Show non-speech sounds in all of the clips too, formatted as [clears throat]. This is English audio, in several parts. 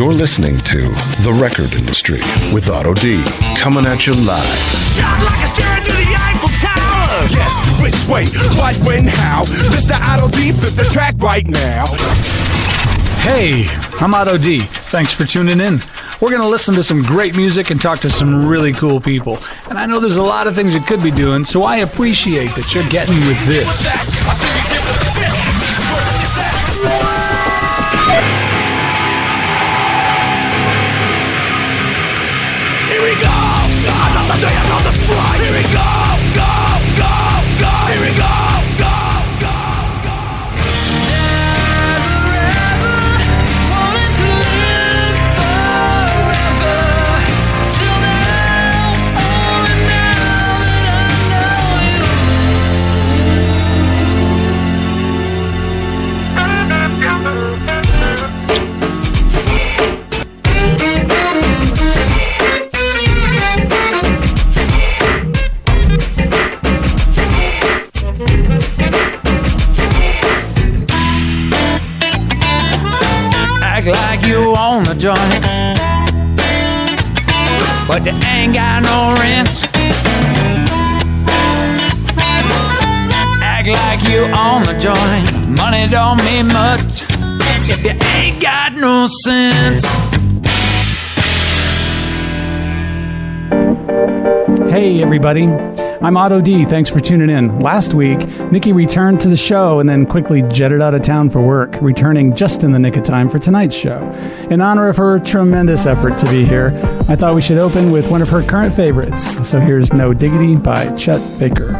You're listening to The Record Industry with Otto D. Coming at you live. Shot like a staring through the Eiffel Tower. Yes, which way, what, when, how? Mr. Otto D, flip the track right now. Hey, I'm Otto D. Thanks for tuning in. We're going to listen to some great music and talk to some really cool people. And I know there's a lot of things you could be doing, so I appreciate that you're getting with this. Money don't mean much if you ain't got no sense. Hey, everybody. I'm Otto D. Thanks for tuning in. Last week, Nikki returned to the show and then quickly jetted out of town for work, returning just in the nick of time for tonight's show. In honor of her tremendous effort to be here, I thought we should open with one of her current favorites. So here's No Diggity by Chet Faker.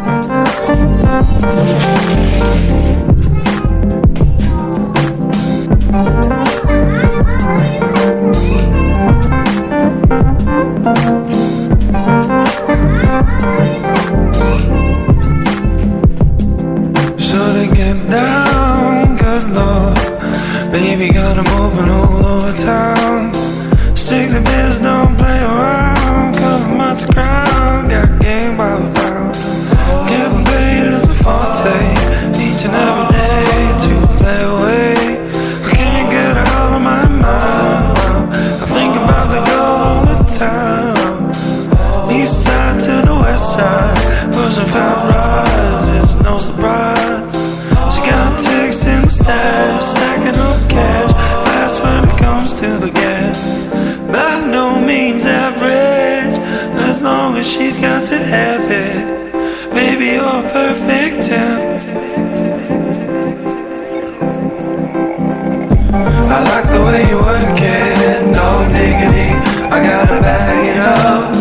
I like the way you work it, no diggity. I gotta bag it up.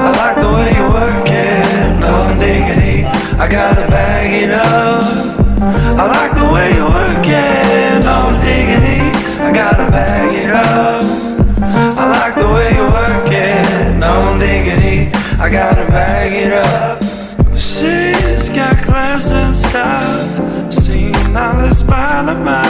I like the way you work it, no diggity. I gotta bag it up. I like the way you work it, no diggity. I gotta bag it up. I like the way you work it, no diggity. I gotta bag it up. She's got class and style, seen by the mile.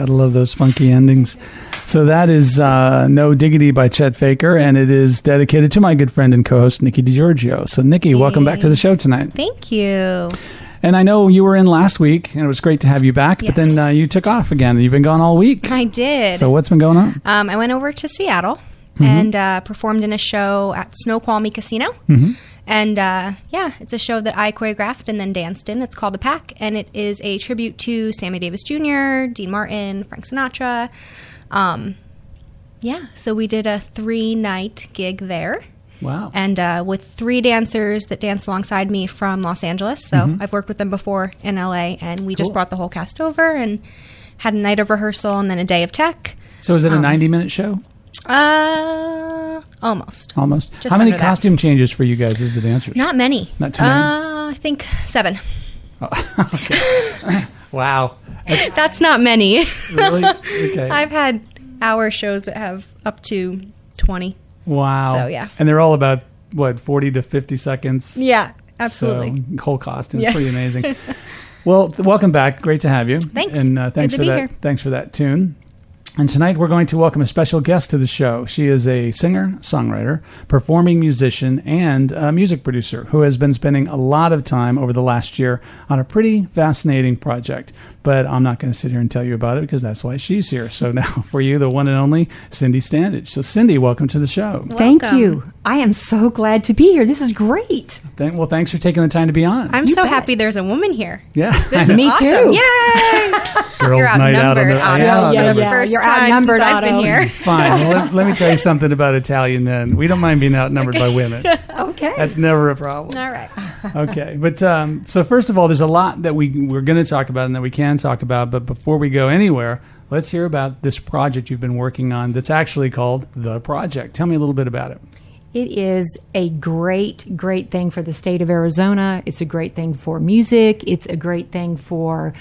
Gotta love those funky endings. So that is uh, No Diggity by Chet Faker, and it is dedicated to my good friend and co-host Nikki DiGiorgio. So Nikki, welcome back to the show tonight. Thank you. And I know you were in last week, and it was great to have you back. Yes. But then uh, you took off again, and you've been gone all week. I did. So what's been going on? um, I went over to Seattle Mm-hmm. and uh, performed in a show at Snoqualmie Casino. Mm-hmm. And uh, yeah, it's a show that I choreographed and then danced in. It's called The Pack, and it is a tribute to Sammy Davis Jr., Dean Martin, Frank Sinatra. Um, yeah, so we did a three night gig there. Wow. and uh, with three dancers that dance alongside me from Los Angeles. So I've worked with them before in LA, and we just Mm-hmm. Brought the whole cast over and had a night of rehearsal and then a day of tech. So is it a um, 90-minute show? Uh, almost. Almost. Just How many under that. costume changes for you guys as the dancers? Not many. Not too many? Uh, I think seven. [laughs] [laughs] Wow. [laughs] That's not many. Really? Okay. I've had hour shows that have up to 20. wow. So, yeah. And they're all about what 40 to 50 seconds. Yeah, absolutely. So whole costume, Yeah. pretty amazing. well, welcome back. Great to have you. Thanks. And uh, thanks Good to for be that. here. Thanks for that tune. And tonight we're going to welcome a special guest to the show. She is a singer, songwriter, performing musician, and a music producer who has been spending a lot of time over the last year on a pretty fascinating project. But I'm not going to sit here and tell you about it because that's why she's here. So [laughs] now for you, the one and only Cindy Standage. So Cindy, welcome to the show. Thank you. I am so glad to be here. This is great. Thank, well, thanks for taking the time to be on. I'm You so bet. happy there's a woman here. yeah, [laughs] Me Awesome. too. Yay! [laughs] Girls' You're night out on outnumbered, the- Otto, yeah, for the yeah, first You're time outnumbered, since I've been here. [laughs] Fine. Well, let, let me tell you something about Italian men. We don't mind being outnumbered by women. Okay. That's never a problem. All right. Okay, but um, so first of all, there's a lot that we we're going to talk about and that we can talk about. But before we go anywhere, let's hear about this project you've been working on. That's actually called the project. Tell me a little bit about it. It is a great, great thing for the state of Arizona. It's a great thing for music. It's a great thing for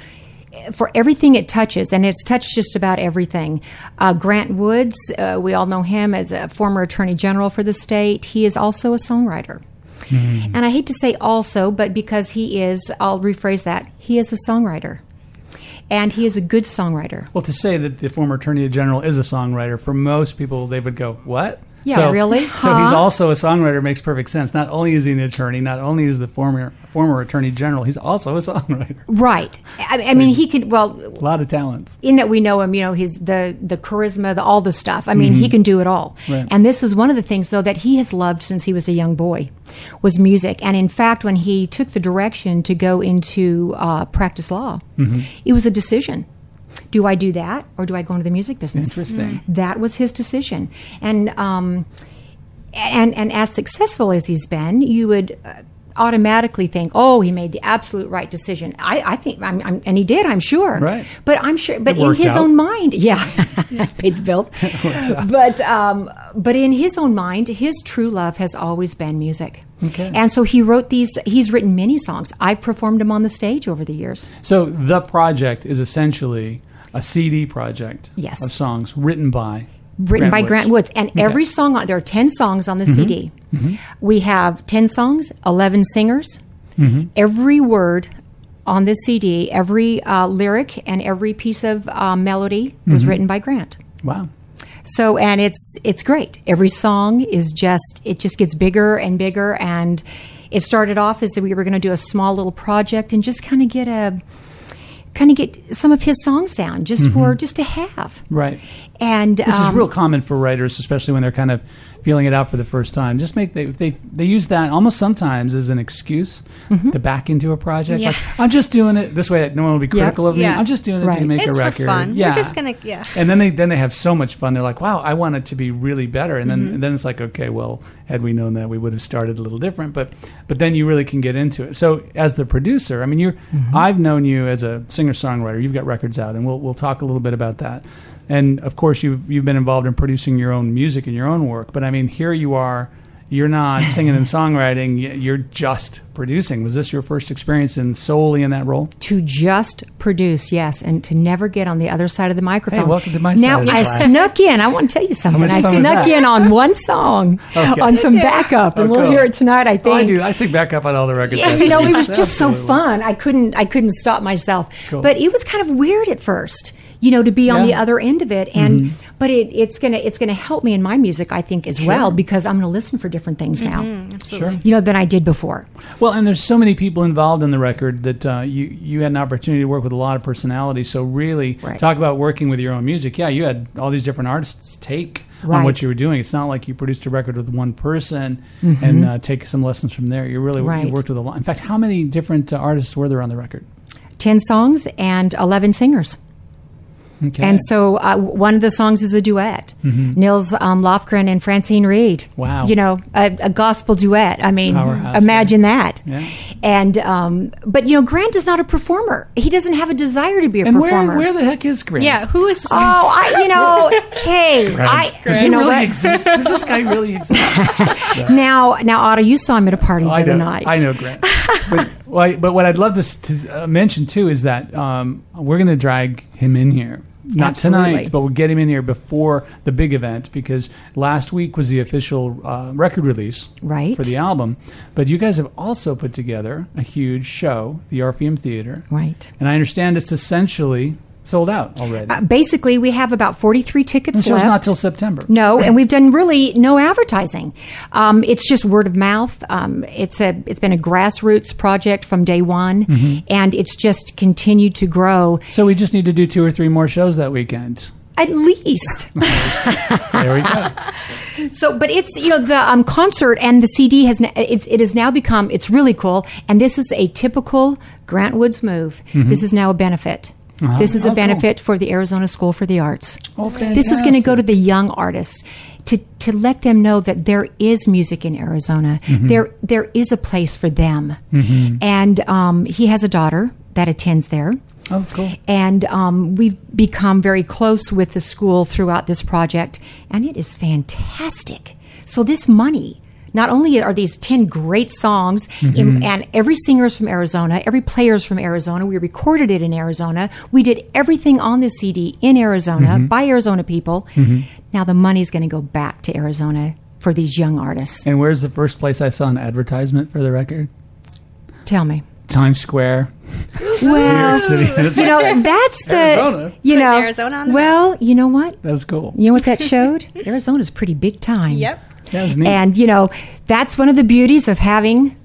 for everything it touches, and it's touched just about everything. Uh, Grant Woods, uh, we all know him as a former attorney general for the state. He is also a songwriter. And I hate to say also, but because he is, I'll rephrase that. He is a songwriter. And he is a good songwriter. Well, to say that the former attorney general is a songwriter, for most people, they would go, "What?" Yeah, so, really? So he's also a songwriter. Makes perfect sense. Not only is he an attorney, not only is the former former attorney general, he's also a [laughs] songwriter. Right. I, I mean, he can, well, A lot of talents. in that we know him, you know, his the the charisma, the, all the stuff. I mean, he can do it all. Right. And this is one of the things, though, that he has loved since he was a young boy, was music. And in fact, when he took the direction to go into uh, practice law, it was a decision. Do I do that, or do I go into the music business? Interesting. That was his decision. And um, and and as successful as he's been, you would. Uh, automatically think oh he made the absolute right decision i, I think I'm, I'm, and he did i'm sure Right. but i'm sure but in his out. own mind [laughs] yeah [laughs] paid the bills [laughs] but um, but in his own mind his true love has always been music Okay. and so he wrote these he's written many songs i've performed them on the stage over the years So the project is essentially a CD project Yes. of songs written by written by Woods. Grant Woods. And every song on there are 10 songs on the CD. We have 10 songs, 11 singers. Every word on this CD, every uh, lyric and every piece of uh, melody was written by Grant. Wow. So and it's it's great. Every song is just it just gets bigger and bigger and it started off as if we were going to do a small little project and just kind of get a kind of get some of his songs down just for just to have. Right. And Which is um, real common for writers, especially when they're kind of feeling it out for the first time. Just make they they they use that almost sometimes as an excuse Mm-hmm. to back into a project. Yeah. Like I'm just doing it this way. No one will be critical of me. Yeah. I'm just doing it to Right. make It's a record. fun. We're just gonna- yeah. And then they then they have so much fun. They're like, wow, I want it to be really better. And then Mm-hmm. and then it's like, okay, well, had we known that, we would have started a little different. But but then you really can get into it. So as the producer, I mean, you're Mm-hmm. I've known you as a singer songwriter. You've got records out, and we'll we'll talk a little bit about that. And of course, you've you've been involved in producing your own music and your own work. But I mean, here you are you're not [laughs] singing and songwriting. You're just producing. Was this your first experience in solely in that role? to just produce, yes, and to never get on the other side of the microphone. Hey, welcome to my now, side of the I class. snuck in. I want to tell you something. I snuck in on one song, Okay. on some backup, and Oh, we'll cool. hear it tonight. I think. Oh, I do. I sing backup on all the records. Yeah, you know, it was just so fun. I couldn't, I couldn't stop myself. Cool. But it was kind of weird at first, you know, to be on the Mm-hmm. other end of it. And but it, it's gonna, it's gonna help me in my music, I think, as well, because I'm gonna listen for different things now, Absolutely. you know, than I did before. Well, and there's so many people involved in the record that uh, you you had an opportunity to work with a lot of personalities. So really, Right. talk about working with your own music. Yeah, you had all these different artists take on what you were doing. It's not like you produced a record with one person and uh, take some lessons from there. You really you Mm-hmm. Worked with a lot. In fact, how many different uh, artists were there on the record? Ten songs and eleven singers. Okay. And so uh, one of the songs is a duet. Nils um, Lofgren and Francine Reed. Mm-hmm. Wow. You know, a, a gospel duet. I mean, Powerhouse, imagine that. Yeah. And, um, but, you know, Grant is not a performer. He doesn't have a desire to be a and where performer. where the heck is Grant? Yeah, who is this? Oh, I, you know, [laughs] hey, I, Does you he know really what? exist? Does this guy really exist? [laughs] Now, now, Otto, you saw him at a party the I other know, night. I know Grant. but, well, I- but what I'd love to, to uh, mention too is that um, we're going to drag him in here. Not Absolutely. tonight, but we'll get him in here before the big event because last week was the official uh, record release Right. for the album. But you guys have also put together a huge show, the Orpheum Theater. Right. And I understand it's essentially sold out already. Uh, basically, we have about 43 tickets the show's left. not till September. No, and we've done really no advertising. Um, it's just word of mouth. Um, it's a it's been a grassroots project from day one, Mm-hmm. and it's just continued to grow. So we just need to do two or three more shows that weekend. At least, [laughs] There we go. so but it's you know the um, concert and the CD has it's, it has now become it's really cool, and this is a typical Grant Woods move. This is now a benefit. This is Oh, a cool. benefit for the Arizona School for the Arts. Oh, This is going to go to the young artists to to let them know that there is music in Arizona. Mm-hmm. There there is a place for them. And um, he has a daughter that attends there. Oh, cool. And um, we've become very close with the school throughout this project, and it is fantastic. So this money. Not only are these 10 great songs, in, mm-hmm. and every singer is from Arizona, every player is from Arizona. We recorded it in Arizona. We did everything on the CD in Arizona mm-hmm. by Arizona people. Mm-hmm. Now the money's going to go back to Arizona for these young artists. And where's the first place I saw an advertisement for the record? Tell me. Times Square. Well, City. [laughs] You know, that's the, Arizona. you know, Arizona on the well, you know what? that was cool. You know what that showed? [laughs] Arizona's pretty big time. Yep. That was neat. And you know, that's one of the beauties of having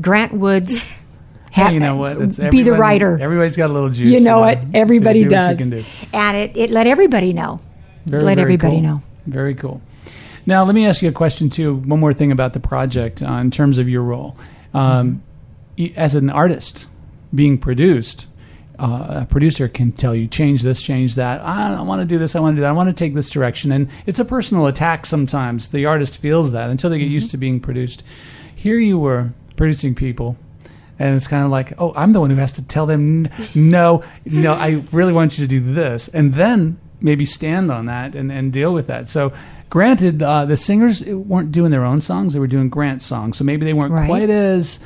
Grant Woods [laughs] ha- you know what? It's be the writer. Everybody's got a little juice. You know what? Everybody So do what does. do. And it, it let everybody know. Very, let very everybody cool. know. Very cool. Now, let me ask you a question too. One more thing about the project uh, in terms of your role um, as an artist being produced. Uh, a producer can tell you change this, change that. I don't want to do this. I want to do that. I want to take this direction, and it's a personal attack. Sometimes the artist feels that until they get used to being produced. Here you were producing people, and it's kind of like, oh, I'm the one who has to tell them, "N- [laughs] no, no, I really want you to do this, and then maybe stand on that and, and deal with that. So, granted, uh, the singers weren't doing their own songs; they were doing Grant songs, so maybe they weren't Right. quite as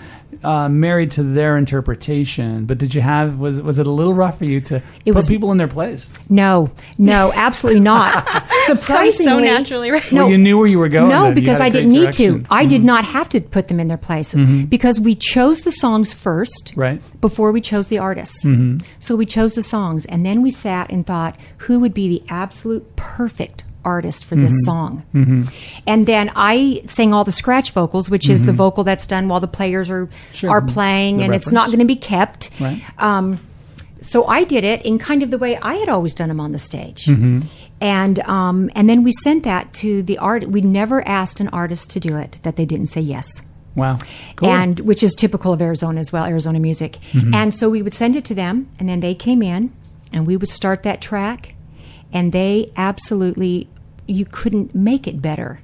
uh, married to their interpretation. But did you have was was it a little rough for you to It put was- people in their place? No, no, absolutely not. [laughs] Surprisingly, so naturally right. No, well, you knew where you were going. No, then. Because had a I great didn't need direction. Mm-hmm. to. I did not have to put them in their place because we chose the songs first, Right. Before we chose the artists. Mm-hmm. So we chose the songs, and then we sat and thought who would be the absolute perfect artist for this song. Mm-hmm. And then I sang all the scratch vocals, which is the vocal that's done while the players are Mm-hmm. Sure. are playing, The and it's not going to be kept. Right. Um, so I did it in kind of the way I had always done them on the stage. Mm-hmm. And um, and then we sent that to the art. We never asked an artist to do it that they didn't say yes, Wow, cool. and which is typical of Arizona as well, Arizona music. Mm-hmm. And so we would send it to them, and then they came in, and we would start that track, and they absolutely you couldn't make it better.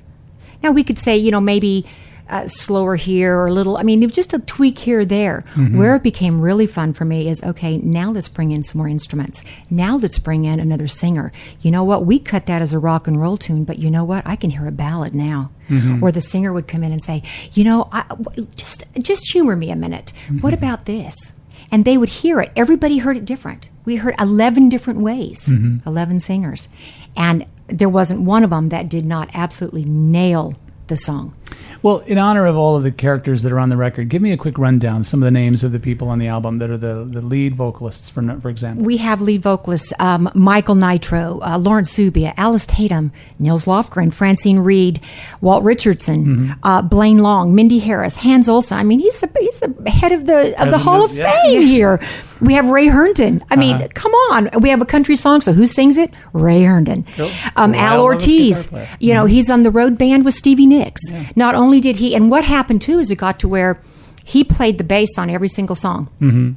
Now we could say, you know, maybe uh, slower here or a little. I mean, just a tweak here or there. Mm-hmm. Where it became really fun for me is okay. Now let's bring in some more instruments. Now let's bring in another singer. You know what? We cut that as a rock and roll tune, but you know what? I can hear a ballad now. Mm-hmm. Or the singer would come in and say, you know, I, w- just just humor me a minute. Mm-hmm. What about this? And they would hear it. Everybody heard it different. We heard eleven different ways. Eleven singers, and there wasn't one of them that did not absolutely nail the song. Well, in honor of all of the characters that are on the record, give me a quick rundown. Some of the names of the people on the album that are the, the lead vocalists, for for example. We have lead vocalists um, Michael Nitro, uh, Lawrence Zubia, Alice Tatum, Nils Lofgren, Francine Reed, Walt Richardson, Mm-hmm. uh, Blaine Long, Mindy Harris, Hans Olson. I mean, he's the he's the head of the of the Hall of yeah. Fame here. We have Ray Herndon. I mean, Uh-huh. come on. We have a country song, so who sings it? Ray Herndon. Cool. Um, Well, Al Ortiz. You know, he's on the road band with Stevie Nicks. Not only did he, and what happened too is it got to where he played the bass on every single song mm-hmm.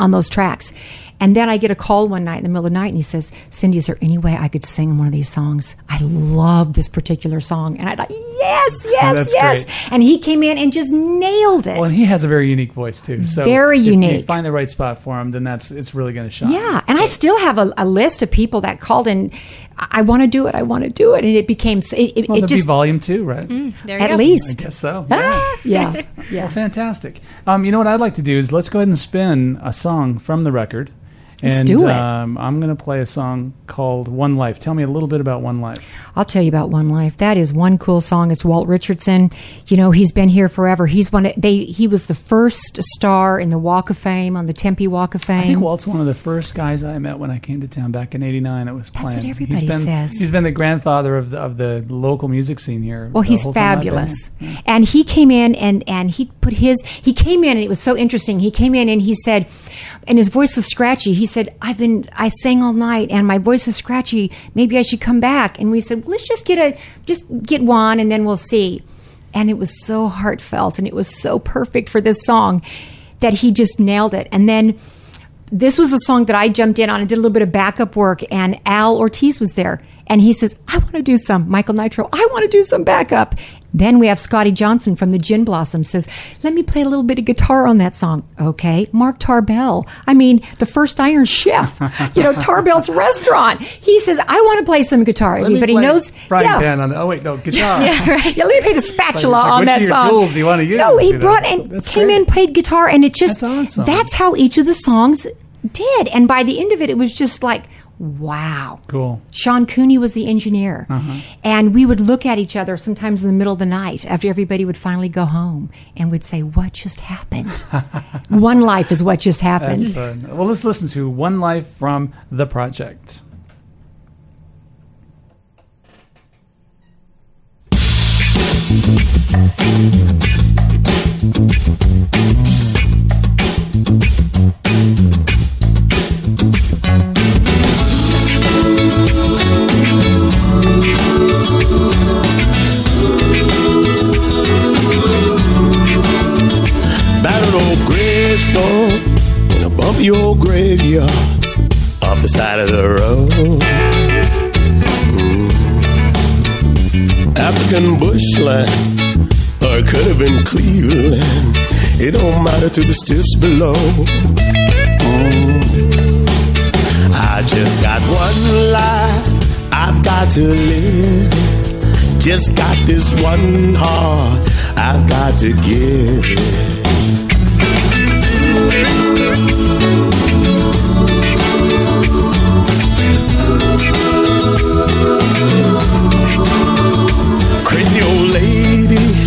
on those tracks. And then I get a call one night in the middle of the night, and he says, "Cindy, is there any way I could sing one of these songs? I love this particular song." And I thought, "Yes, [laughs] yes, That's yes!" great. And he came in and just nailed it. Well, and he has a very unique voice too. So Very if you unique. find the right spot for him, then that's it's really going to shine. yeah, and I still have a, a list of people that called and I want to do it. I want to do it, and it became it, it, Well, it there'll just be volume two, right? There you at go. I least. guess so. Ah, yeah, Well, yeah. fantastic. Um, you know what I'd like to do is let's go ahead and spin a song from the record. Let's and do it. Um, I'm going to play a song called One Life. Tell me a little bit about One Life. I'll tell you about One Life. That is one cool song. It's Walt Richardson. You know, he's been here forever. He's one. Of, they he was the first star in the Walk of Fame on the Tempe Walk of Fame. I think Walt's one of the first guys I met when I came to town back in '89. It was That's what everybody he's been, says. He's been the grandfather of the, of the local music scene here. Well, he's whole time I've been fabulous, and he came in and and he put his he came in and it was so interesting. He came in and he said, and his voice was scratchy. He said, "I've been I sang all night and my voice is scratchy. Maybe I should come back." And we said, "Let's just get a just get one and then we'll see." And it was so heartfelt and it was so perfect for this song that he just nailed it. And then this was a song that I jumped in on and did a little bit of backup work, and Al Ortiz was there. And he says, I want to do some. Michael Nitro, I want to do some backup. Then we have Scotty Johnson from the Gin Blossom says, Let me play a little bit of guitar on that song. Okay. Mark Tarbell. I mean, the first Iron Chef, [laughs] you know, Tarbell's restaurant. He says, I want to play some guitar. Let Everybody knows. frying yeah. pan on the. Oh wait, no guitar. Yeah, [laughs] right. Yeah, let me play the spatula like, on which that song. tools do you wanna use, No, he you know? brought and That's came great. in, played guitar, and it just That's awesome. that's how each of the songs did. And by the end of it, it was just like, wow. Cool. Sean Cooney was the engineer. Uh-huh. And we would look at each other sometimes in the middle of the night after everybody would finally go home and would say, What just happened? [laughs] One life is what just happened. Well, let's listen to One Life from the project. In a bumpy old graveyard off the side of the road. Mm. African bushland, or it could have been Cleveland. It don't matter to the stiffs below. Mm. I just got one life, I've got to live. Just got this one heart, I've got to give it.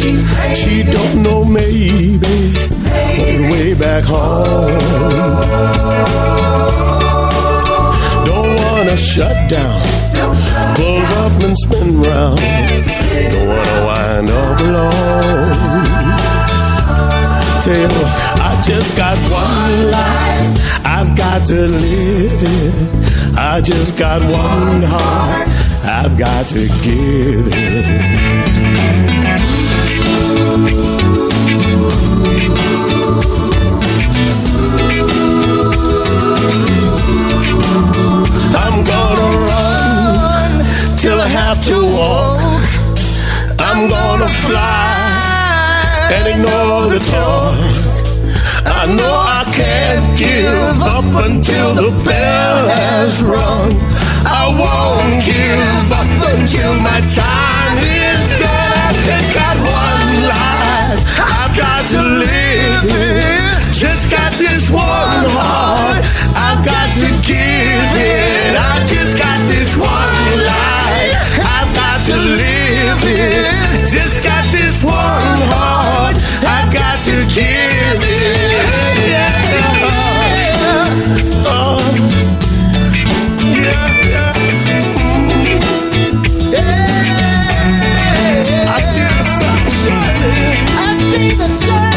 She don't know maybe on the way back home. Don't wanna shut down, close up and spin round. Don't wanna wind up alone. Tell you, I just got one life, I've got to live it. I just got one heart, I've got to give it. Until the bell has rung. I won't give up until my time is done. I've just got life. I've got to live it. Just got this one heart. I've got to give it. I just got this one life. I've got to live it. Just got this one heart. I've got to give it. I see the sunshine.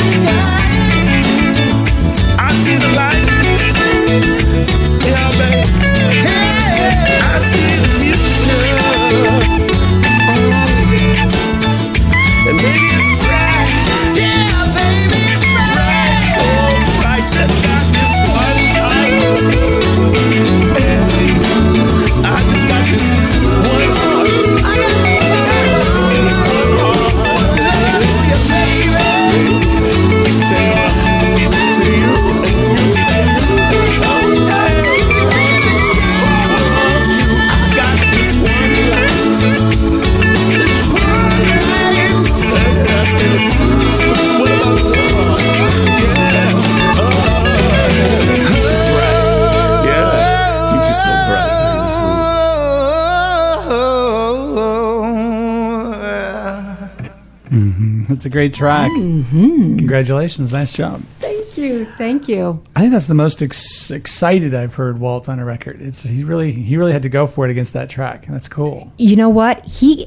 That's a great track. Congratulations. Nice job. Thank you. Thank you. I think that's the most ex- excited I've heard Walt on a record. It's he really he really had to go for it against that track. That's cool. You know what? He,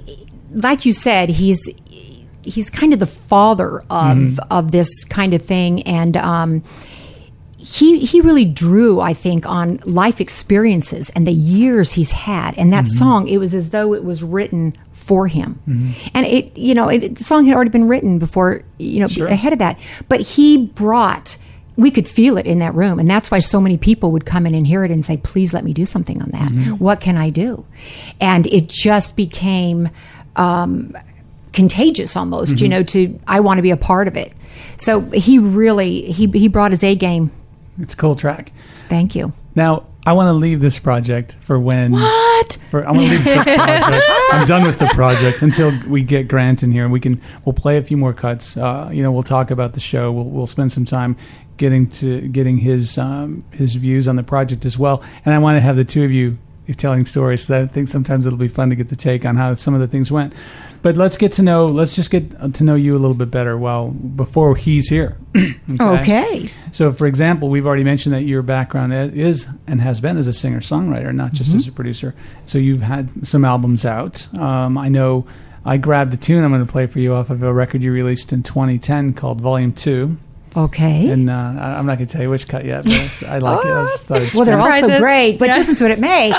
like you said, he's he's kind of the father of of this kind of thing, and um, he he really drew, I think, on life experiences and the years he's had. And that mm-hmm. song, it was as though it was written for him, mm-hmm. and it you know it, the song had already been written before you know ahead of that, but he brought. We could feel it in that room, and that's why so many people would come in and hear it and say, "Please let me do something on that. Mm-hmm. What can I do?" And it just became um, contagious almost you know to i want to be a part of it so he really he, he brought his a game It's a cool track. thank you Now I want to leave this project for when. what For I'm gonna leave the [laughs] project. I'm done with the project until we get Grant in here, and we can we'll play a few more cuts. Uh, you know, we'll talk about the show. We'll we'll spend some time getting to getting his um, his views on the project as well. And I want to have the two of you telling stories. So I think sometimes it'll be fun to get the take on how some of the things went. But let's get to know. Let's just get to know you a little bit better. While before he's here. [clears throat] okay So, for example, we've already mentioned that your background is and has been as a singer songwriter, not just Mm-hmm. as a producer. So, you've had some albums out. Um, I know I grabbed a tune I'm going to play for you off of a record you released in 2010 called Volume 2. okay And uh, I- I'm not going to tell you which cut yet, but I like it. I just thought it's well they're all so Surprises. great what Yeah. difference would it make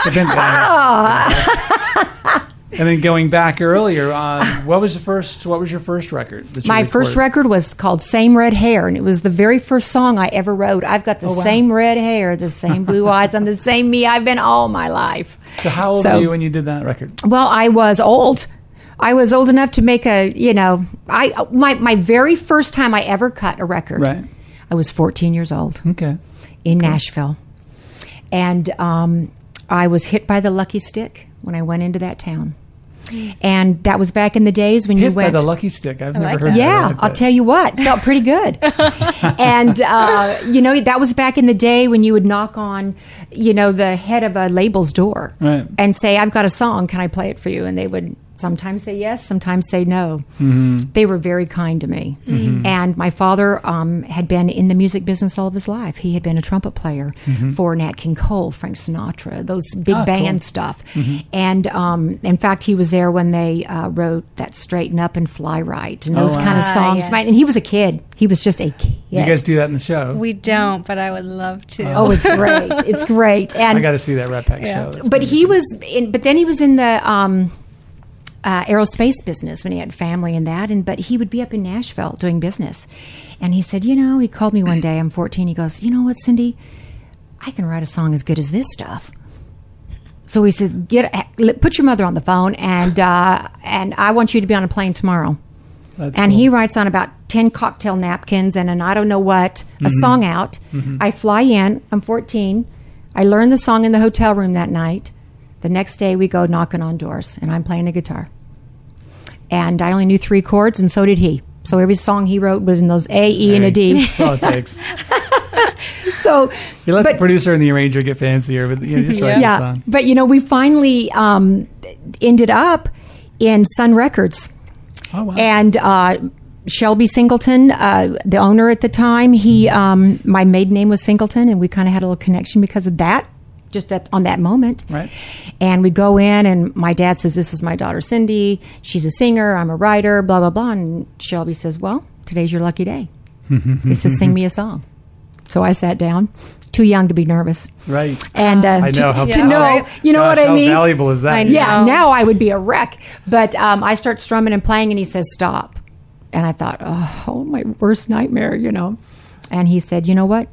And then going back earlier, uh, what was the first? What was your first record? That you my first record was called Same Red Hair, and it was the very first song I ever wrote. I've got the Oh, wow. same red hair, the same blue [laughs] eyes. I'm the same me I've been all my life. So, how old So- were you when you did that record? Well, I was old. I was old enough to make a, you know, I my my very first time I ever cut a record. Right. I was 14 years old Okay. in Nashville, and um, I was hit by the lucky stick when I went into that town, and that was back in the days when you Hit by went. the lucky stick. I've never like heard. that. that. Yeah, like I'll that. tell you what, felt pretty good. [laughs] and uh, you know, that was back in the day when you would knock on, you know, the head of a label's door Right. and say, "I've got a song, can I play it for you?" And they would sometimes say yes, sometimes say no. Mm-hmm. They were very kind to me. And my father um, had been in the music business all of his life. He had been a trumpet player for Nat King Cole, Frank Sinatra, those big Mm-hmm. Ah, band cool. stuff. And um, in fact, he was there when they uh, wrote that "Straighten Up" and "Fly Right" and Oh, those wow. kind of Ah, songs. yes. And he was a kid. He was just a kid. You guys do that in the show. We don't, but I would love to. oh, it's great. It's great. [laughs] And I got to see that Rat Pack Yeah. show. That's but gonna he was in but then he was in the um uh, aerospace business when he had family and that and but he would be up in nashville doing business and he said you know he called me one day i'm 14 he goes you know what cindy i can write a song as good as this stuff so he said get put your mother on the phone and uh, and i want you to be on a plane tomorrow That's and cool. he writes on about 10 cocktail napkins and an I don't know what, a Mm-hmm. song out. I fly in, I'm 14. I learn the song in the hotel room that night. The next day we go knocking on doors and I'm playing the guitar. And I only knew three chords and so did he. So every song he wrote was in those A, E, and a D. That's all it takes. [laughs] so You let But- the producer and the arranger get fancier, but you know, just write the yeah, song. but you know, we finally um, ended up in Sun Records. Oh wow. and uh, Shelby Singleton, uh, the owner at the time, he um, my maiden name was Singleton, and we kind of had a little connection because of that, just at, on that moment. Right. And we go in, and my dad says, "This is my daughter Cindy. She's a singer. I'm a writer. Blah blah blah." And Shelby says, "Well, today's your lucky day. [laughs] he says, "Sing me a song." So I sat down, too young to be nervous, right. and uh, I know to, how to know, Right. you know Gosh, what I how mean. valuable is that? Yeah, now I would be a wreck. But um, I start strumming and playing, and he says, Stop. And I thought, Oh, my worst nightmare, you know. And he said, You know what?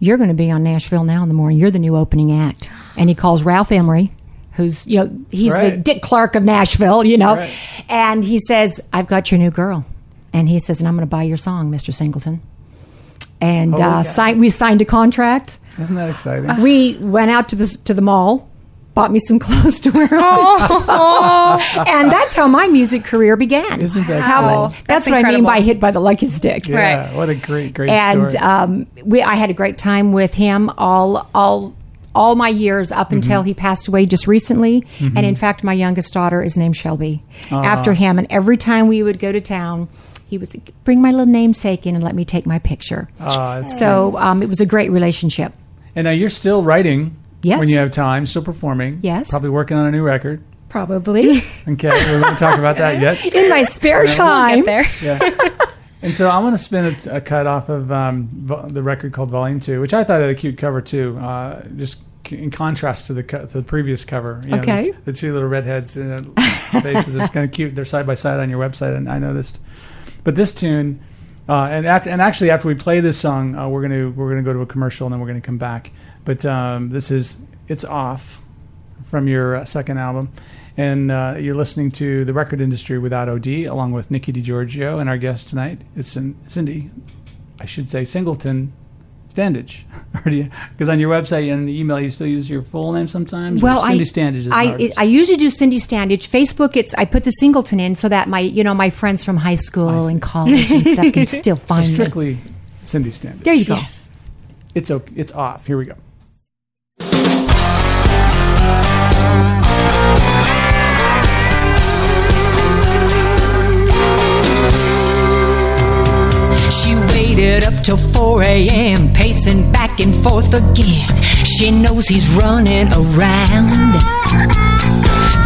You're going to be on Nashville now in the morning. You're the new opening act. And he calls Ralph Emery, who's, you know, he's the Dick Clark of Nashville, you know. Right. And he says, I've got your new girl. And he says, And I'm going to buy your song, Mr. Singleton. And uh, sign, we signed a contract Isn't that exciting? we went out to the to the mall, bought me some [laughs] clothes to wear, and that's how my music career began. Isn't that how? cool? That's, That's what I mean by hit by the lucky stick. yeah. Right. What a great, great And story. um, we, I had a great time with him all all all my years up Mm-hmm. until he passed away just recently. And in fact, my youngest daughter is named Shelby after him. And every time we would go to town. He would say, bring my little namesake in and let me take my picture. Aw, it's so um, it was a great relationship. and now you're still writing Yes. when you have time, still performing. Yes. Probably working on a new record. Probably [laughs] Okay. We're going to talk about that yet. [laughs] in my spare time. There. [laughs] Yeah. And so I want to spin a, a cut off of um, vo- the record called Volume Two, which I thought had a cute cover too. Uh, just c- in contrast to the co- to the previous cover. You know, Okay. the, the two little redheads in uh, faces. It's kind of cute. They're side by side on your website, and I noticed. But this tune, uh, and and actually after we play this song, uh, we're gonna we're gonna go to a commercial, and then we're gonna come back. But um, this is it's off from your uh, second album. And uh, you're listening to The Record Industry with Otto D, along with Nikki DiGiorgio and our guest tonight is Cindy, I should say Singleton Standage. [laughs] Because on your website and email, you still use your full name sometimes? Well, Cindy I, Standage I, artist? I usually do Cindy Standage. Facebook, it's I put the Singleton in so that my you know my friends from high school and college and stuff can [laughs] still So find me. strictly Cindy Standage. There you go. Yes. It's, okay, it's off. Here we go. She waited up till 4 a.m., pacing back and forth again. She knows he's running around.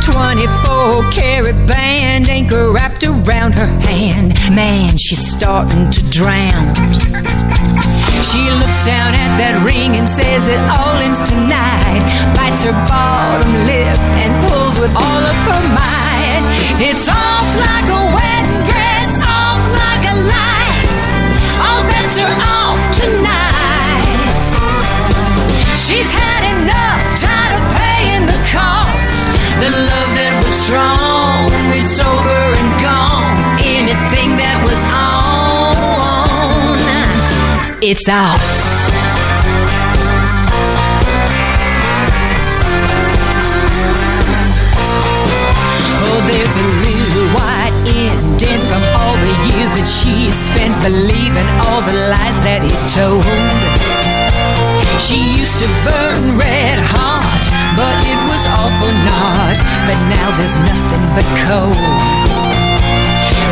24 karat band anchor wrapped around her hand. Man, she's starting to drown. She looks down at that ring and says it all ends tonight. Bites her bottom lip and pulls with all of her might. It's off like a wedding dress, off like a light. She's had enough, tired of paying the cost. The love that was strong, it's over and gone. Anything that was on, it's off. Oh, there's a little white indent from all the years that she spent believing all the lies that he told. She used to burn red hot, but it was all for naught. But now there's nothing but cold.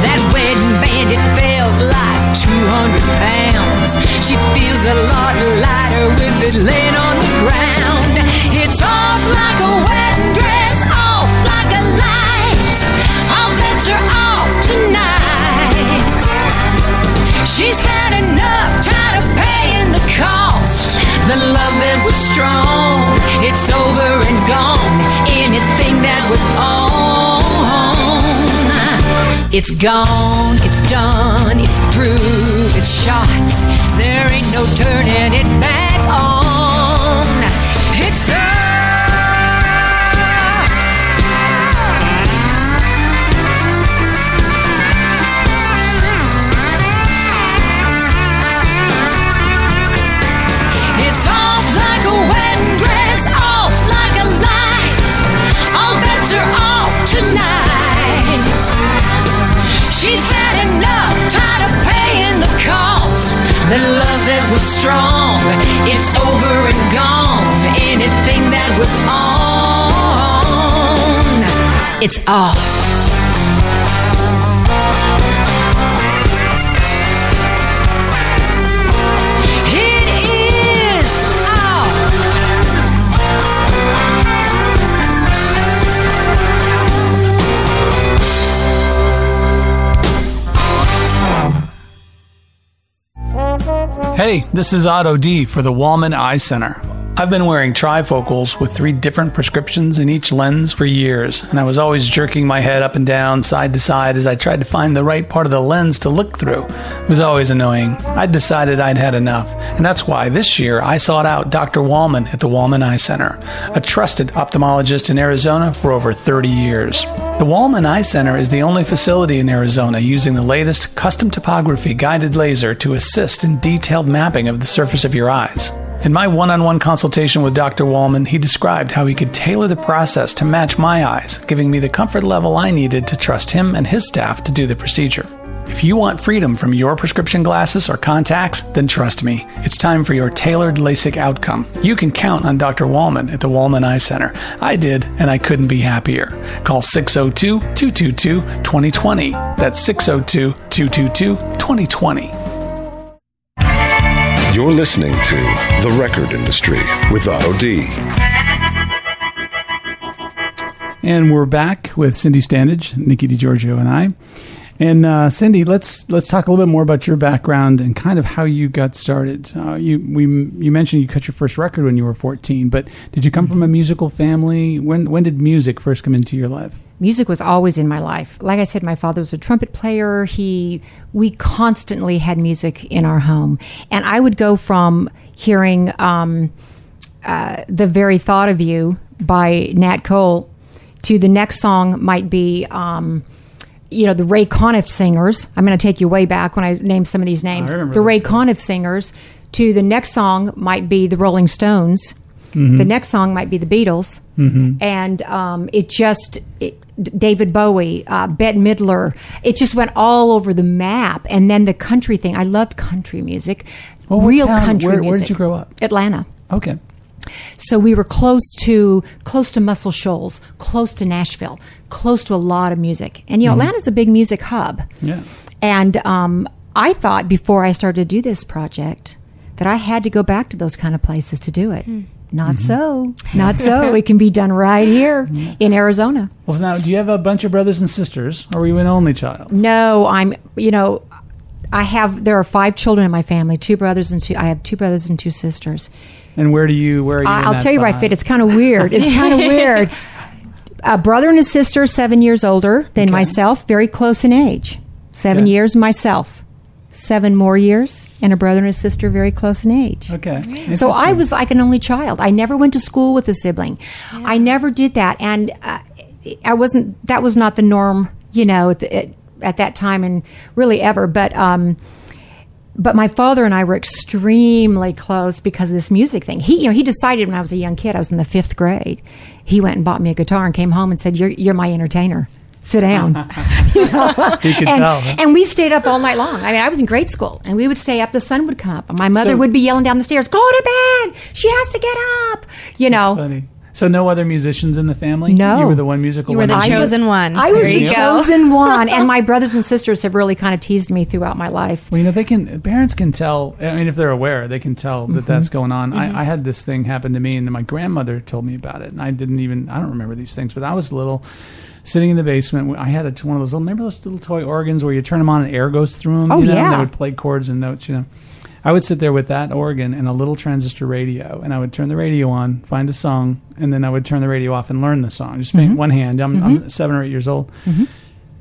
That wedding band, it felt like 200 pounds. She feels a lot lighter with it laying on the ground. It's off like a wedding dress, off like a light. All bets are off tonight. She's had enough, tired of. The love that was strong, it's over and gone. Anything that was on, it's gone, it's done, it's through, it's shot. There ain't it's off. Hey, this is Otto D for the Wallman Eye Center. I've been wearing trifocals with three different prescriptions in each lens for years, and I was always jerking my head up and down, side to side, as I tried to find the right part of the lens to look through. It was always annoying. I'd decided I'd had enough, and that's why this year I sought out Dr. Wallman at the Wallman Eye Center, a trusted ophthalmologist in Arizona for over 30 years. The Wallman Eye Center is the only facility in Arizona using the latest custom topography guided laser to assist in detailed mapping of the surface of your eyes. In my one on one consultation with Dr. Wallman, he described how he could tailor the process to match my eyes, giving me the comfort level I needed to trust him and his staff to do the procedure. If you want freedom from your prescription glasses or contacts, then trust me, it's time for your tailored LASIK outcome. You can count on Dr. Wallman at the Wallman Eye Center. I did, and I couldn't be happier. Call 602 222 2020. That's 602 222 2020. You're listening to The Record Industry with Otto D. And we're back with Cindy Standage, Nikki DiGiorgio, and I. And uh, Cindy, let's let's talk a little bit more about your background and kind of how you got started. Uh, you we you mentioned you cut your first record when you were 14, but did you come from a musical family? When when did music first come into your life? music was always in my life. Like I said, my father was a trumpet player. He, we constantly had music in our home, and I would go from hearing um, uh, "The Very Thought of You" by Nat Cole to the next song might be. Um, you know the Ray Conniff singers. I'm going to take you way back when I name some of these names. The Ray Conniff singers. To the next song might be the Rolling Stones. The next song might be the Beatles, and um, it just it, David Bowie, uh, Bette Midler. It just went all over the map. And then the country thing. I loved country music, Well, real town- country where- where did you grow up? Atlanta. Okay. So we were close to close to Muscle Shoals, close to Nashville, close to a lot of music. And you know, mm-hmm. Atlanta's a big music hub. Yeah. And um, I thought before I started to do this project that I had to go back to those kind of places to do it. Hmm. Not mm-hmm. so. [laughs] Not so. it can be done right here in Arizona. Well, so now, do you have a bunch of brothers and sisters, or are you an only child? No, I'm, you know, I have, there are five children in my family, two brothers and two, I have two brothers and two sisters. And where do you? Where are you? I, in I'll tell you where I fit. It's kind of weird. It's [laughs] kind of weird. A brother and a sister, seven years older than Okay. myself, very close in age. Seven Okay. years myself. Seven more years, and a brother and a sister very close in age. Okay. So I was like an only child. I never went to school with a sibling. I never did that, and uh, I wasn't. That was not the norm, you know, at, the, at, at that time, and really ever. But um, but my father and I were extremely close because of this music thing. He, you know, he decided when I was a young kid, I was in the fifth grade. He went and bought me a guitar and came home and said, "You're you're my entertainer. Sit down." [laughs] [laughs] You know? He could and, tell, huh? and we stayed up all night long. I mean, I was in grade school, and we would stay up. The sun would come up, and my mother So- would be yelling down the stairs, "Go to bed! She has to get up!" You know. Funny. So no other musicians in the family? No. You were the one musical You were the one. chosen one. I was There the go. chosen [laughs] one, and my brothers and sisters have really kind of teased me throughout my life. Well, you know, they can. Parents can tell. I mean, if they're aware, they can tell that that's Mm-hmm. going on. I, I had this thing happen to me, and my grandmother told me about it, and I didn't even. I don't remember these things, but I was little, sitting in the basement. I had a, one of those little. Remember those little toy organs where you turn them on and air goes through them. Oh, you know, And yeah. they would play chords and notes. You know, I would sit there with that organ and a little transistor radio, and I would turn the radio on, find a song, and then I would turn the radio off and learn the song. Just Mm-hmm. one hand. I'm, I'm seven or eight years old.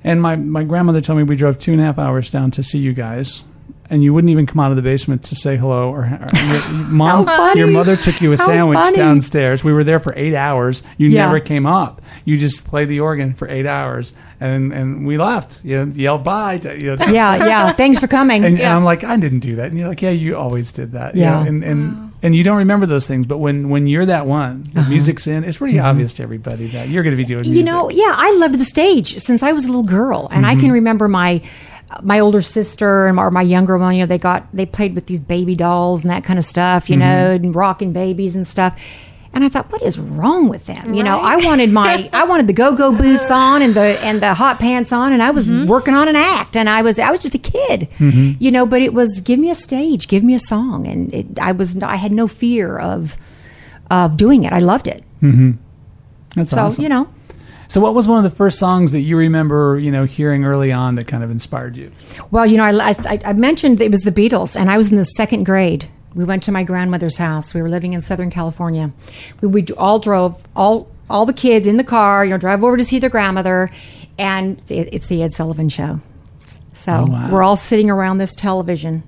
And my, my grandmother told me we drove two and a half hours down to see you guys. And you wouldn't even come out of the basement to say hello or, or [laughs] your, mom. Your mother took you a How sandwich funny. downstairs. We were there for eight hours. You Yeah. never came up. You just played the organ for eight hours, and and we left. You yelled bye. To, you know, [laughs] Yeah, yeah. Thanks for coming. and, and I'm like, I didn't do that. And you're like, yeah, you always did that. you Yeah. know, and and and you don't remember those things, but when when you're that one, the music's in. It's pretty obvious to everybody that you're going to be doing. Music. Uh-huh. Mm-hmm. You know, yeah, I loved the stage since I was a little girl, and I Mm-hmm. can remember my. My older sister and or my younger one, you know, they got they played with these baby dolls and that kind of stuff, you mm-hmm. know, and rocking babies and stuff. And I thought, what is wrong with them? You know, I wanted my [laughs] I wanted the go go boots on and the and the hot pants on, and I was mm-hmm. working on an act, and I was I was just a kid, mm-hmm. you know. But it was give me a stage, give me a song, and it, I was I had no fear of of doing it. I loved it. That's So awesome. you know, So, what was one of the first songs that you remember, you know, hearing early on that kind of inspired you? Well, you know, I, I, I mentioned it was the Beatles, and I was in the second grade. We went to my grandmother's house. We were living in Southern California. We, we all drove all all the kids in the car. You know, drive over to see their grandmother, and it, it's the Ed Sullivan Show. So Oh, wow. Mm-hmm. we're all sitting around this television,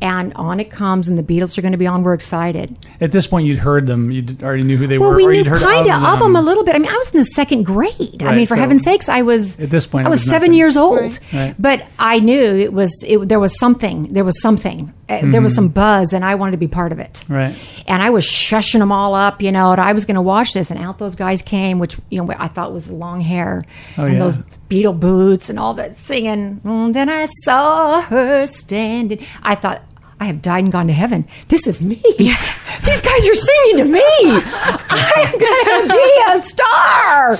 and on it comes, and the Beatles are going to be on. We're excited. At this point, you'd heard them. You already knew who they Well, were, we knew kind of of them a little bit. I mean, I was in the second grade. I mean, for so heaven's sakes, I was at this point, I was, was seven nothing. years old. Right. But I knew it was it, there was something. There was something. Uh, There was some buzz, and I wanted to be part of it. Mm-hmm. Right. And I was shushing them all up, you know. And I was going to watch this, and out those guys came, which you know I thought was long hair Oh, and yeah. those beetle boots and all that singing. "Mm, then I saw her standing. I thought. I have died and gone to heaven. This is me. [laughs] These guys are singing to me. [laughs] I'm gonna be a star.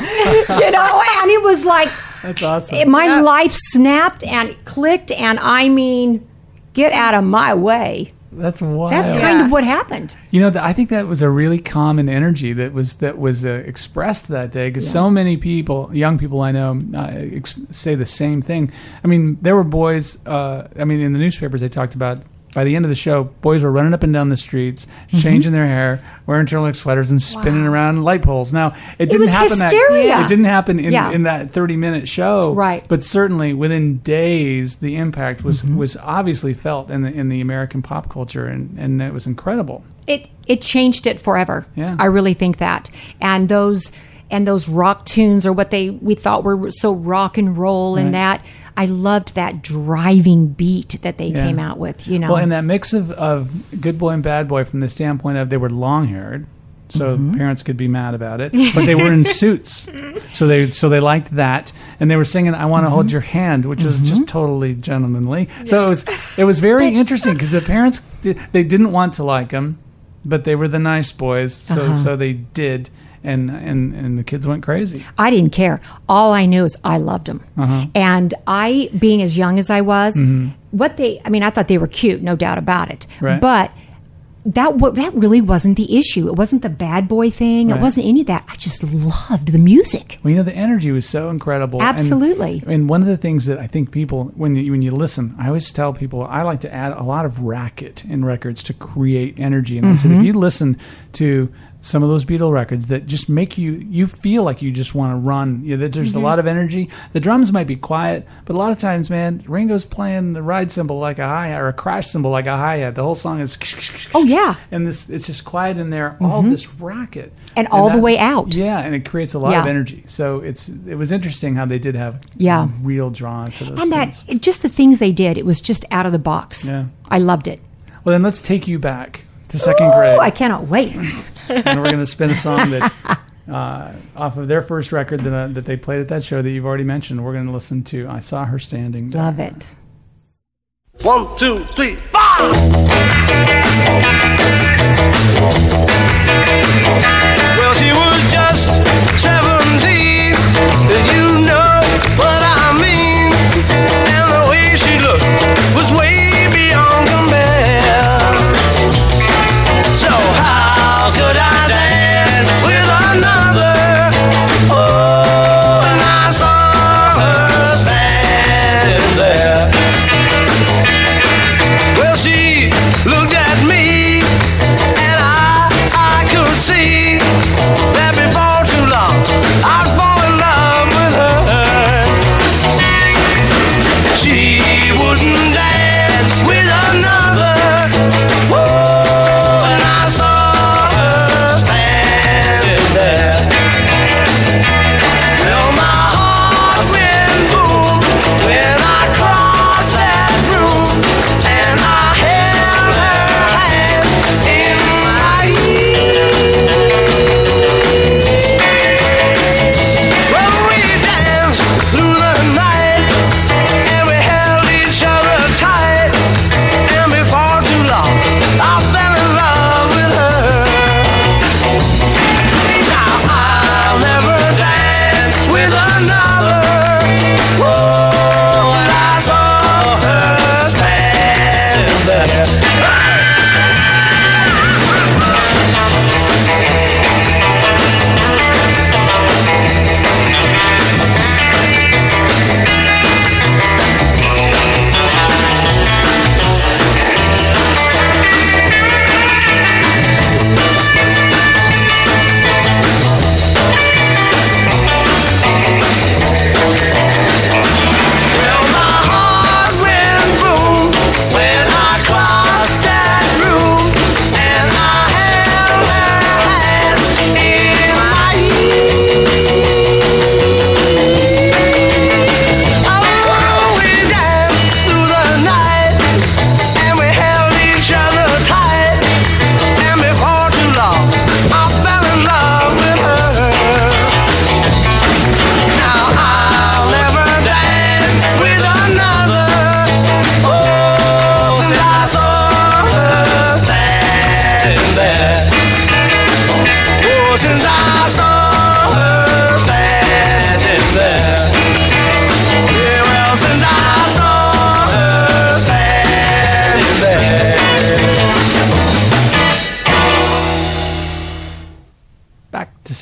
You know, and it was like That's awesome. it- my life snapped and clicked, and I mean, get out of my way. That's wild. That's kind of what happened. You know, th- I think that was a really common energy that was that was uh, expressed that day because so many people, young people I know, uh, ex- say the same thing. I mean, there were boys. Uh, I mean, in the newspapers they talked about. By the end of the show, boys were running up and down the streets, Mm-hmm. changing their hair, wearing turtleneck sweaters, and spinning around light poles. Now, it didn't was happen. hysteria. That, it didn't happen in, Yeah. in that thirty-minute show, Right. But certainly within days, the impact was Mm-hmm. was obviously felt in the in the American pop culture, and, and it was incredible. It it changed it forever. Yeah. I really think that. And those and those rock tunes are what they we thought were so rock and roll and that. I loved that driving beat that they Yeah. came out with. You know, Well, and that mix of, of good boy and bad boy from the standpoint of they were long haired, so Mm-hmm. parents could be mad about it, [laughs] but they were in suits, so they so they liked that, and they were singing "I Want to Hold Your Hand," which was Mm-hmm. just totally gentlemanly. So it was it was very interesting [laughs] because the parents they didn't want to like them, but they were the nice boys, so Uh-huh. so they did. And, and and the kids went crazy. I didn't care. All I knew is I loved them. Uh-huh. And I, being as young as I was, Mm-hmm. what they, I mean, I thought they were cute, no doubt about it. Right. But that that really wasn't the issue. It wasn't the bad boy thing. Right. It wasn't any of that. I just loved the music. Well, you know, the energy was so incredible. And- Absolutely. And, one of the things that I think people, when you, when you listen, I always tell people I like to add a lot of racket in records to create energy. And I said, if Mm-hmm. you listen to some of those Beatle records that just make you you feel like you just want to run. You know, that there's Mm-hmm. a lot of energy. The drums might be quiet, but a lot of times, man, Ringo's playing the ride cymbal like a hi hat or a crash cymbal like a hi hat. The whole song is Oh, yeah. Mm-hmm. and this it's just quiet in there. All this racket And all the way out. Yeah, and it creates a lot of energy. So it's it was interesting how they did have Yeah. real draw to those And that, things. just the things they did, it was just out of the box. Yeah. I loved it. Well, then let's take you back to second Oh, grade, I cannot wait. And we're going to spin a song that [laughs] uh, off of their first record that uh, that they played at that show that you've already mentioned. We're going to listen to "I Saw Her Standing." There. Love it. One, two, three, four. Well, she was just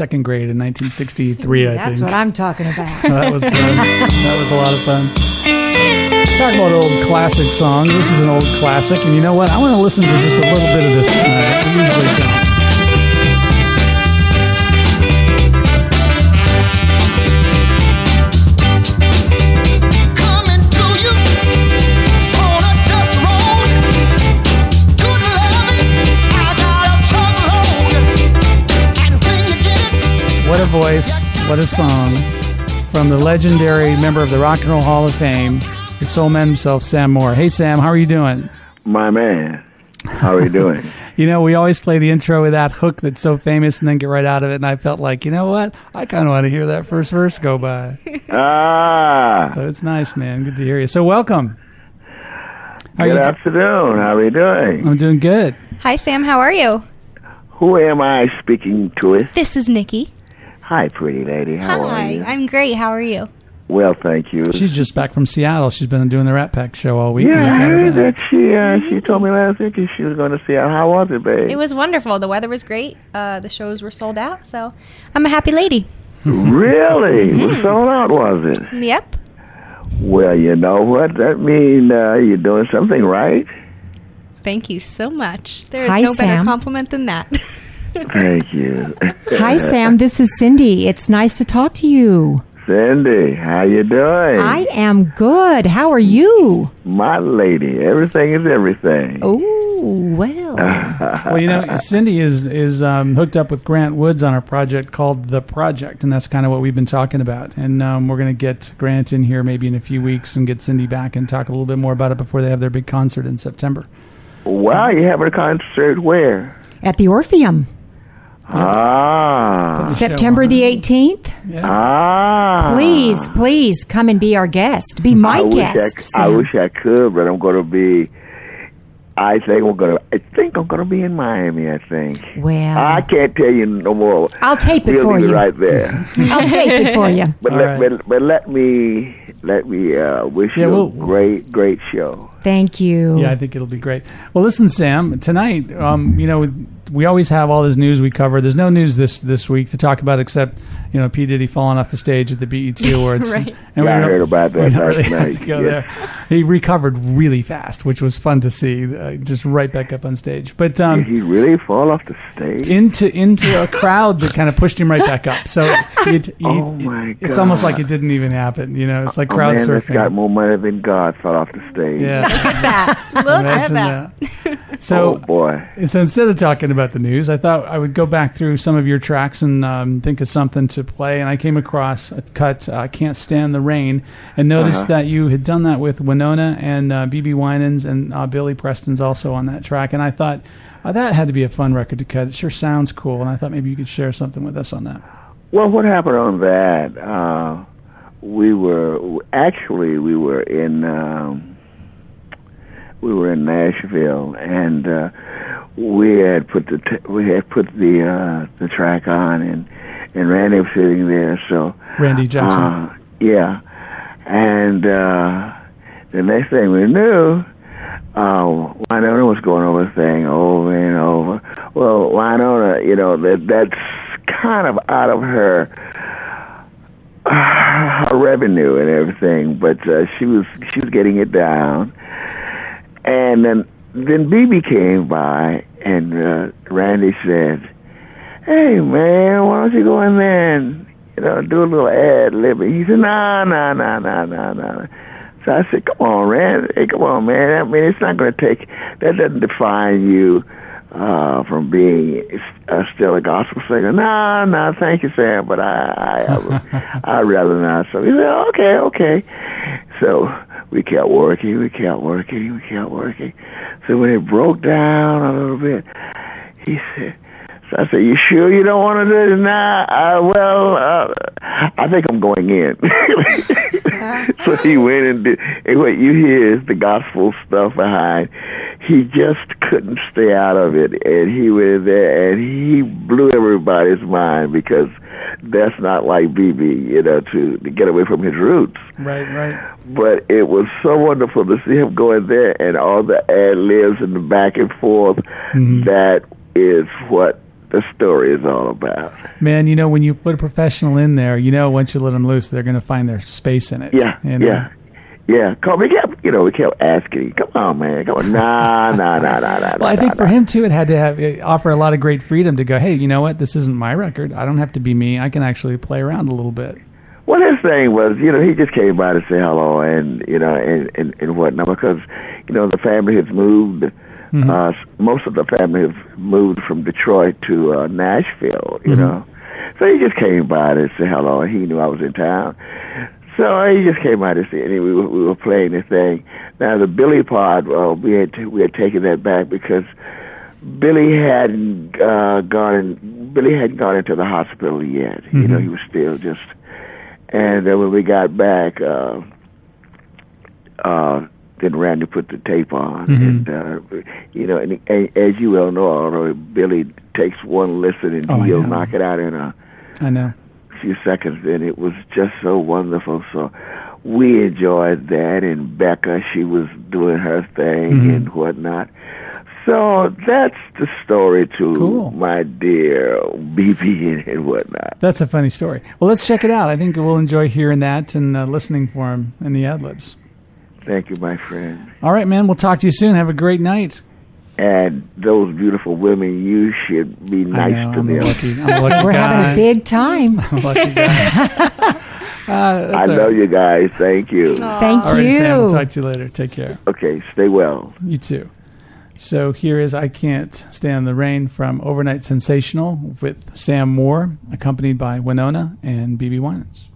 second grade in 1963. I think. That's think. what I'm talking about. [laughs] that was fun. that was a lot of fun. Let's talk about old classic songs. This is an old classic, and you know what? I want to listen to just a little bit of this tonight. We usually don't. Voice! What a song! From the legendary member of the Rock and Roll Hall of Fame, the soul man himself, Sam Moore. Hey, Sam, how are you doing? My man, how are you doing? [laughs] You know, we always play the intro with that hook that's so famous and then get right out of it. And I felt like, you know what? I kind of want to hear that first verse go by. [laughs] ah, So it's nice, man. Good to hear you. So welcome. How good you? afternoon. How are you doing? I'm doing good. Hi, Sam. How are you? Who am I speaking to? This is Nikki. Hi, pretty lady. How are Hi. you? I'm great. How are you? Well, thank you. She's just back from Seattle. She's been doing the Rat Pack show all week. yeah, I and we got her heard that she uh, she told me last week she was going to see it. How was it, babe? It was wonderful. The weather was great. Uh, the shows were sold out. So I'm a happy lady. [laughs] really it was sold out, was it? Yep. Well, you know what? That means uh, you're doing something right. Thank you so much. There is Hi, no better compliment than that. [laughs] Thank you, Hi, Sam. This is Cindy. It's nice to talk to you. Cindy. How you doing? I am good. How are you? My lady. Everything is everything. Oh, well. [laughs] Well, you know, Cindy is is um, hooked up with Grant Woods on a project called The Project, and that's kind of what we've been talking about. And um, we're going to get Grant in here maybe in a few weeks and get Cindy back and talk a little bit more about it before they have their big concert in September. Wow, you having a concert where? At the Orpheum, Ah, September the 18th. ah. Please, please come and be our guest. Be my I guest. I, I Sam. wish I could, but I'm going to be. I think I'm going to. I think I'm going to be in Miami. I think. Well, I can't tell you no more. I'll tape it we'll for you. right there. [laughs] I'll tape it for you. But All let, right. but, but let me let me uh, wish Yeah, you we'll- a great great show. Thank you. Yeah, I think it'll be great. Well, listen, Sam. Tonight, um, you know, we always have all this news we cover. There's no news this this week to talk about except you know P Diddy falling off the stage at the BET [laughs] Awards. Right. And Yeah, I heard about that we don't last really have night. to go Yeah. there. He recovered really fast, which was fun to see. Uh, just right back up on stage, but um, Did he really fall off the stage? into into a crowd that kind of pushed him right back up. So [laughs] it, it, Oh, my it's almost like it didn't even happen. You know, it's like a crowd man that's got more money than God fell off the stage. Yeah, Look at imagine that. that. So oh boy. so instead of talking about the news, I thought I would go back through some of your tracks and um, think of something to play. And I came across a cut, uh, "Can't Stand the Rain," and noticed Uh-huh. that you had done that with Wynonna and uh, BeBe Winans and uh, Billy Preston's also on that track. And I thought uh, that had to be a fun record to cut. It sure sounds cool, and I thought maybe you could share something with us on that. Well, what happened on that? Uh, we were actually we were in um, we were in Nashville, and uh, we had put the t- we had put the uh, the track on, and and Randy was sitting there, so Randy Jackson. uh, yeah, and uh, the next thing we knew. Uh, Wynonna was going over the thing over and over. Well, Wynonna, you know, that that's kind of out of her her revenue and everything, but uh, she was she was getting it down. And then then BeBe came by and uh, Randy said, "Hey man, why don't you go in there and you know do a little ad libbing?" He said, "Nah, nah, nah, nah, nah, nah." So I said, "Come on, Randy. Hey, come on, man. I mean, it's not going to take. That doesn't define you." Uh, from being uh, still a gospel singer, nah, nah, thank you, Sam, but I, I, I, [laughs] I'd rather not. So he said, okay, okay. So we kept working, we kept working, we kept working. So when it broke down a little bit, he said, I said, you sure you don't want to do this? Nah, uh, well, uh, I think I'm going in. [laughs] so he went and did, and what you hear is the gospel stuff behind. He just couldn't stay out of it, and he went there and he blew everybody's mind because that's not like BeBe, you know, to, to get away from his roots Right, right. but it was so wonderful to see him going there and all the ad libs and the back and forth. That is what the story is all about. Man, you know, when you put a professional in there, you know, once you let them loose, they're going to find their space in it. Yeah, you know? yeah, yeah. Cause we kept, you know, we kept asking, "Come on, man, come on, nah, nah, nah, nah, nah." Well, I think for him too, it had to have offer a lot of great freedom to go. Hey, you know what? This isn't my record. I don't have to be me. I can actually play around a little bit. Well, his thing was, you know, he just came by to say hello and you know and and, and whatnot because you know the family has moved. Mm-hmm. Uh, most of the family have moved from Detroit to uh, Nashville. You Mhm. know, so he just came by to say hello, he knew I was in town. So he just came by to see, and we were, we were playing the thing. Now the Billy part, well, we had t- we had taken that back because Billy hadn't uh, gone. In, Billy hadn't gone into the hospital yet. You know, he was still just. And then when we got back, uh, uh, then Randy put the tape on, Mhm. and uh, you know, and, and as you well know, although Billy takes one listen and Oh, he'll knock it out in a I know. few seconds, and it was just so wonderful. So we enjoyed that, and Becca, she was doing her thing Mhm. and whatnot. So that's the story to Cool. my dear BeBe and, and whatnot. That's a funny story. Well, let's check it out. I think we'll enjoy hearing that and uh, listening for him in the ad libs. Thank you, my friend. All right, man. We'll talk to you soon. Have a great night. And those beautiful women, you should be nice know, to I'm them. lucky, I'm [laughs] lucky We're guy. having a big time. [laughs] I'm lucky guy. [laughs] Uh, I that's all love right. you guys. Thank you. Thank All right, Sam. We'll you. talk to you later. Take care. Okay, stay well. You too. So here is I Can't Stand the Rain from Overnight Sensational with Sam Moore, accompanied by Wynonna and BeBe Winans.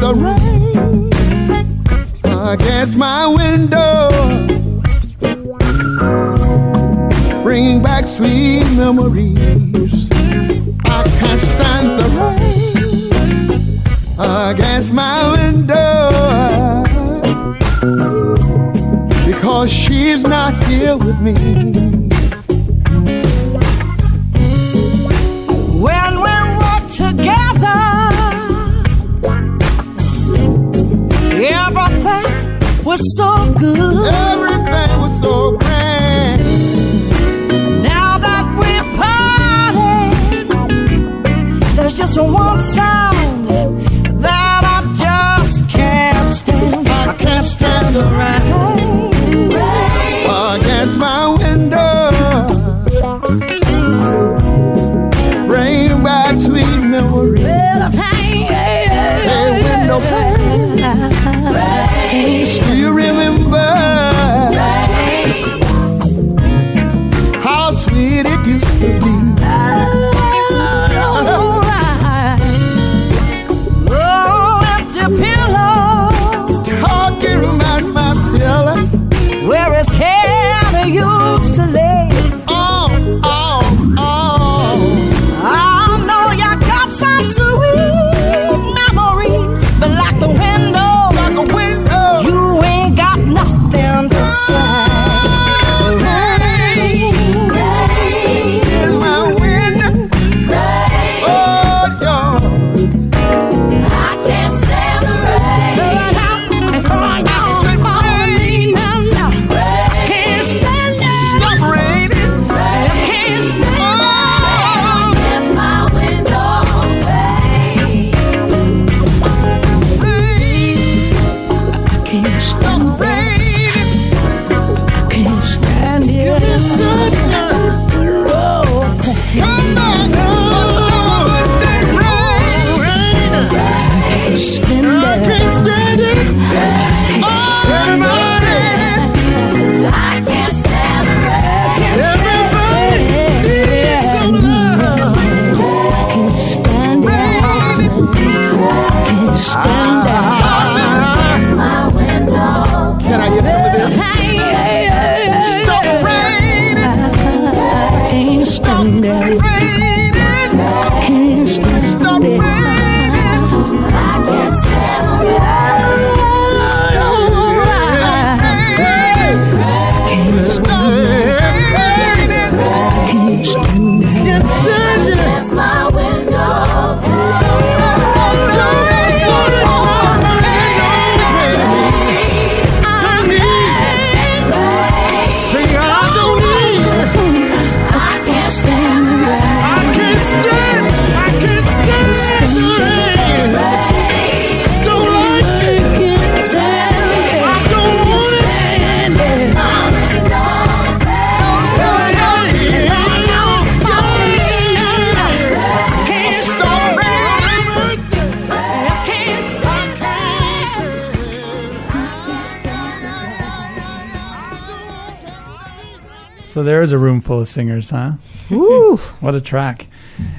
The rain against my window, bringing back sweet memories. I can't stand the rain against my window because she's not here with me. Just one sound that I just can't stand. I can't stand the rain. against my window. Bring back sweet memories. Hey, window pane. Do So there is a room full of singers, huh? Ooh. [laughs] What a track.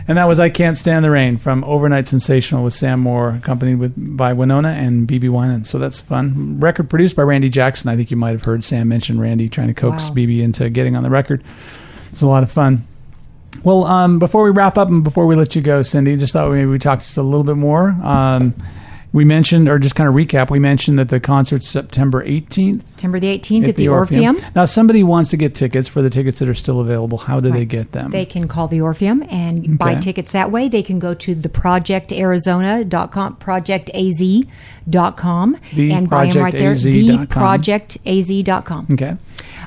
And that was I Can't Stand the Rain from Overnight Sensational with Sam Moore, accompanied with by Wynonna and BeBe Winan. So that's fun. Record produced by Randy Jackson. I think you might have heard Sam mention Randy trying to coax Wow. BeBe into getting on the record. It's a lot of fun. Well, um, before we wrap up and before we let you go, Cindy, just thought maybe we talk just a little bit more. Um, we mentioned, or just kind of recap, we mentioned that the concert's September 18th September the 18th at, the, Orpheum. Now, if somebody wants to get tickets for the tickets that are still available, how do they get them? They can call the Orpheum and buy tickets that way. They can go to theprojectarizona.com, projectaz.com, The and buy them right there. projectaz.com. Theprojectaz.com. okay.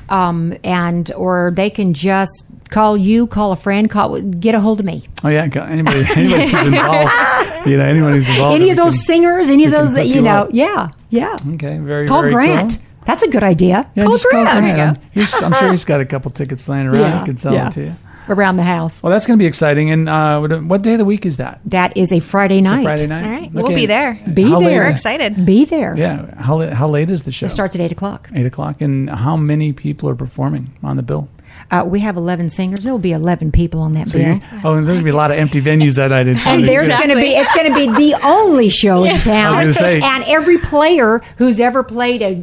Um, and or they can just call you, call a friend, call get a hold of me. Oh yeah, anybody, anybody who's involved, [laughs] you know, anyone who's involved. any of those can- singers, any of those that you you know, up. yeah, yeah. Okay, very Call very Grant. Cool. That's a good idea. Yeah, call just call Grant. Grant. He's, I'm sure he's got a couple tickets laying around. [laughs] Yeah, he can sell yeah. them to you. Around the house. Well, that's going to be exciting. And uh, what, what day of the week is that? That is a Friday It's a night. Friday night. All right, we'll be there. Be How late- there. We're excited. Be there. Yeah. How how late is the show? It starts at eight o'clock. eight o'clock. And how many people are performing on the bill? Uh, we have eleven singers. There will be eleven people on that So bill. you, oh, and there's gonna be a lot of empty venues that night in town. and there's going to be it's going to be the only show in town. I was say. and every player who's ever played a,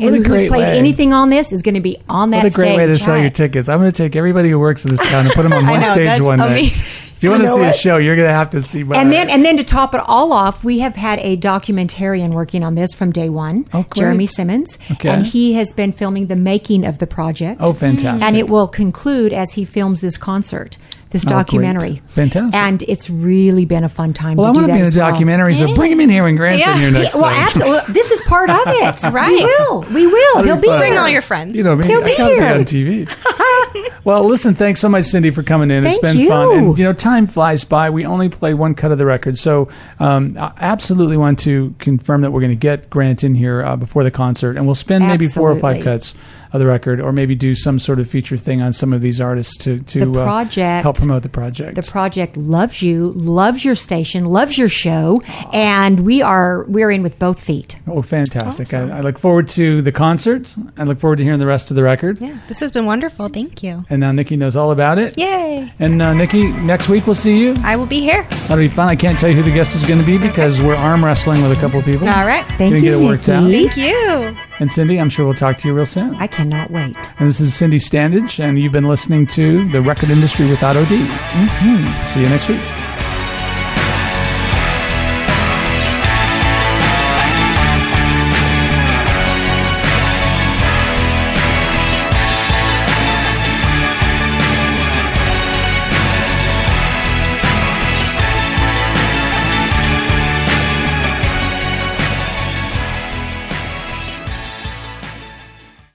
who's played way. anything on this is going to be on that What a great stage. way to sell your tickets. I'm going to take everybody who works in this town and put them on [laughs] one know, stage that's one day. Amazing. If you want to know see a show, you're going to have to see. and then, and then to top it all off, we have had a documentarian working on this from day one, Oh, great. Jeremy Simmons, Okay. and he has been filming the making of the project. Oh, fantastic. And it will conclude as he films this concert, this Oh, great. documentary. Fantastic. And it's really been a fun time. well, I to want do to be in the as well. documentary, so bring him in here when Grant's in here next Yeah, well, time. absolutely. This is part of it. [laughs] Right. We will. We will. That'd He'll be be Bring all your friends. You know me. He'll I be can't here. on TV. [laughs] well, listen, thanks so much, Cindy, for coming in. It's been fun. And, you know, time flies by. We only play one cut of the record. So um, I absolutely want to confirm that we're going to get Grant in here uh, before the concert. And we'll spend maybe four or five cuts of the record or maybe do some sort of feature thing on some of these artists to, to The uh, help promote the project. The project loves you, loves your station, loves your show, and we are we're in with both feet. Oh, fantastic. I, I look forward to the concert. I look forward to hearing the rest of the record. Yeah, this has been wonderful. Thank you. And now Nikki knows all about it. Yay. And uh, Nikki, next week we'll see you. I will be here. That'll be fun. I can't tell you who the guest is going to be because we're arm wrestling with a couple of people. All right. Thank Gonna you, get it worked out. Nikki. Thank you. And Cindy, I'm sure we'll talk to you real soon. I cannot wait. And this is Cindy Standage, and you've been listening to The Record Industry with Otto D. Mm-hmm. See you next week.